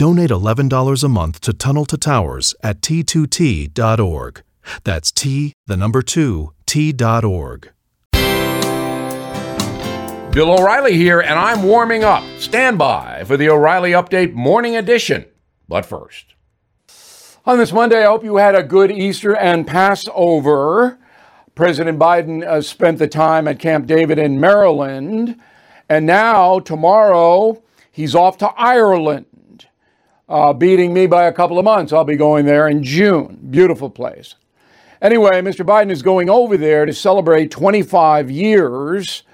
Donate $11 a month to Tunnel to Towers at t2t.org. That's T, the number 2, T.org. Bill O'Reilly here, and I'm warming up. Stand by for the O'Reilly Update Morning Edition. But first, on this Monday, I hope you had a good Easter and Passover. President Biden uh, spent the time at Camp David in Maryland, and now, tomorrow, he's off to Ireland uh, beating me by a couple of months. I'll be going there in June. Beautiful place. Anyway, Mr. Biden is going over there to celebrate 25 years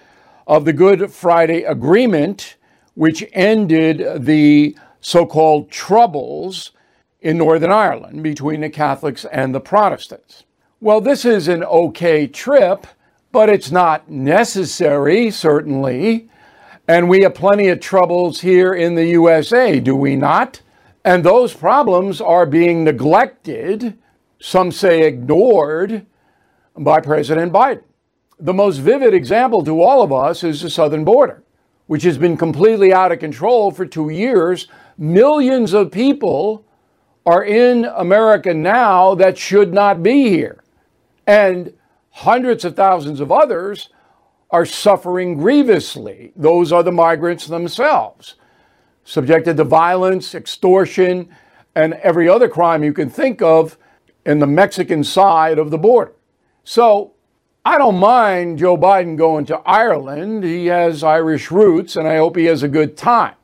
of the Good Friday Agreement, which ended the so called troubles in Northern Ireland between the Catholics and the Protestants. Well, this is an okay trip, but it's not necessary, certainly. And we have plenty of troubles here in the USA, do we not? And those problems are being neglected, some say ignored, by President Biden. The most vivid example to all of us is the southern border, which has been completely out of control for two years. Millions of people are in America now that should not be here. And hundreds of thousands of others are suffering grievously. Those are the migrants themselves subjected to violence, extortion, and every other crime you can think of in the Mexican side of the border. So I don't mind Joe Biden going to Ireland. He has Irish roots, and I hope he has a good time.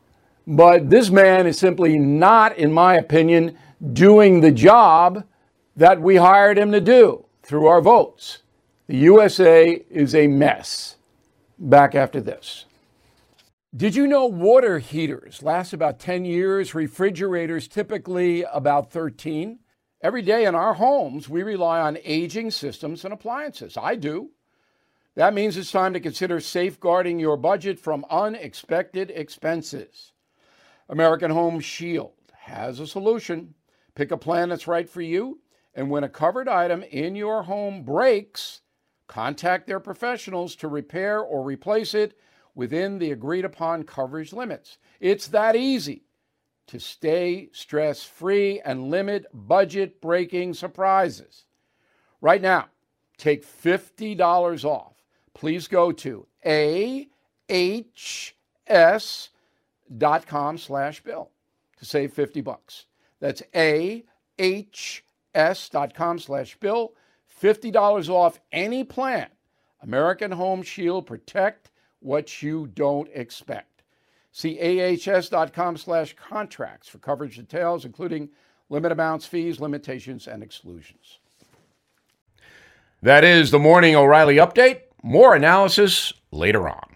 But this man is simply not, in my opinion, doing the job that we hired him to do through our votes. The USA is a mess. Back after this. Did you know water heaters last about 10 years, refrigerators typically about 13? Every day in our homes, we rely on aging systems and appliances. I do. That means it's time to consider safeguarding your budget from unexpected expenses. American Home Shield has a solution. Pick a plan that's right for you, and when a covered item in your home breaks, contact their professionals to repair or replace it within the agreed upon coverage limits. It's that easy to stay stress free and limit budget breaking surprises. Right now, take $50 off. Please go to ahs.com slash bill to save 50 bucks. That's ahs.com slash bill. $50 off any plan. American Home Shield Protect what you don't expect. See ahs.com slash contracts for coverage details, including limit amounts, fees, limitations, and exclusions. That is the Morning O'Reilly Update. More analysis later on.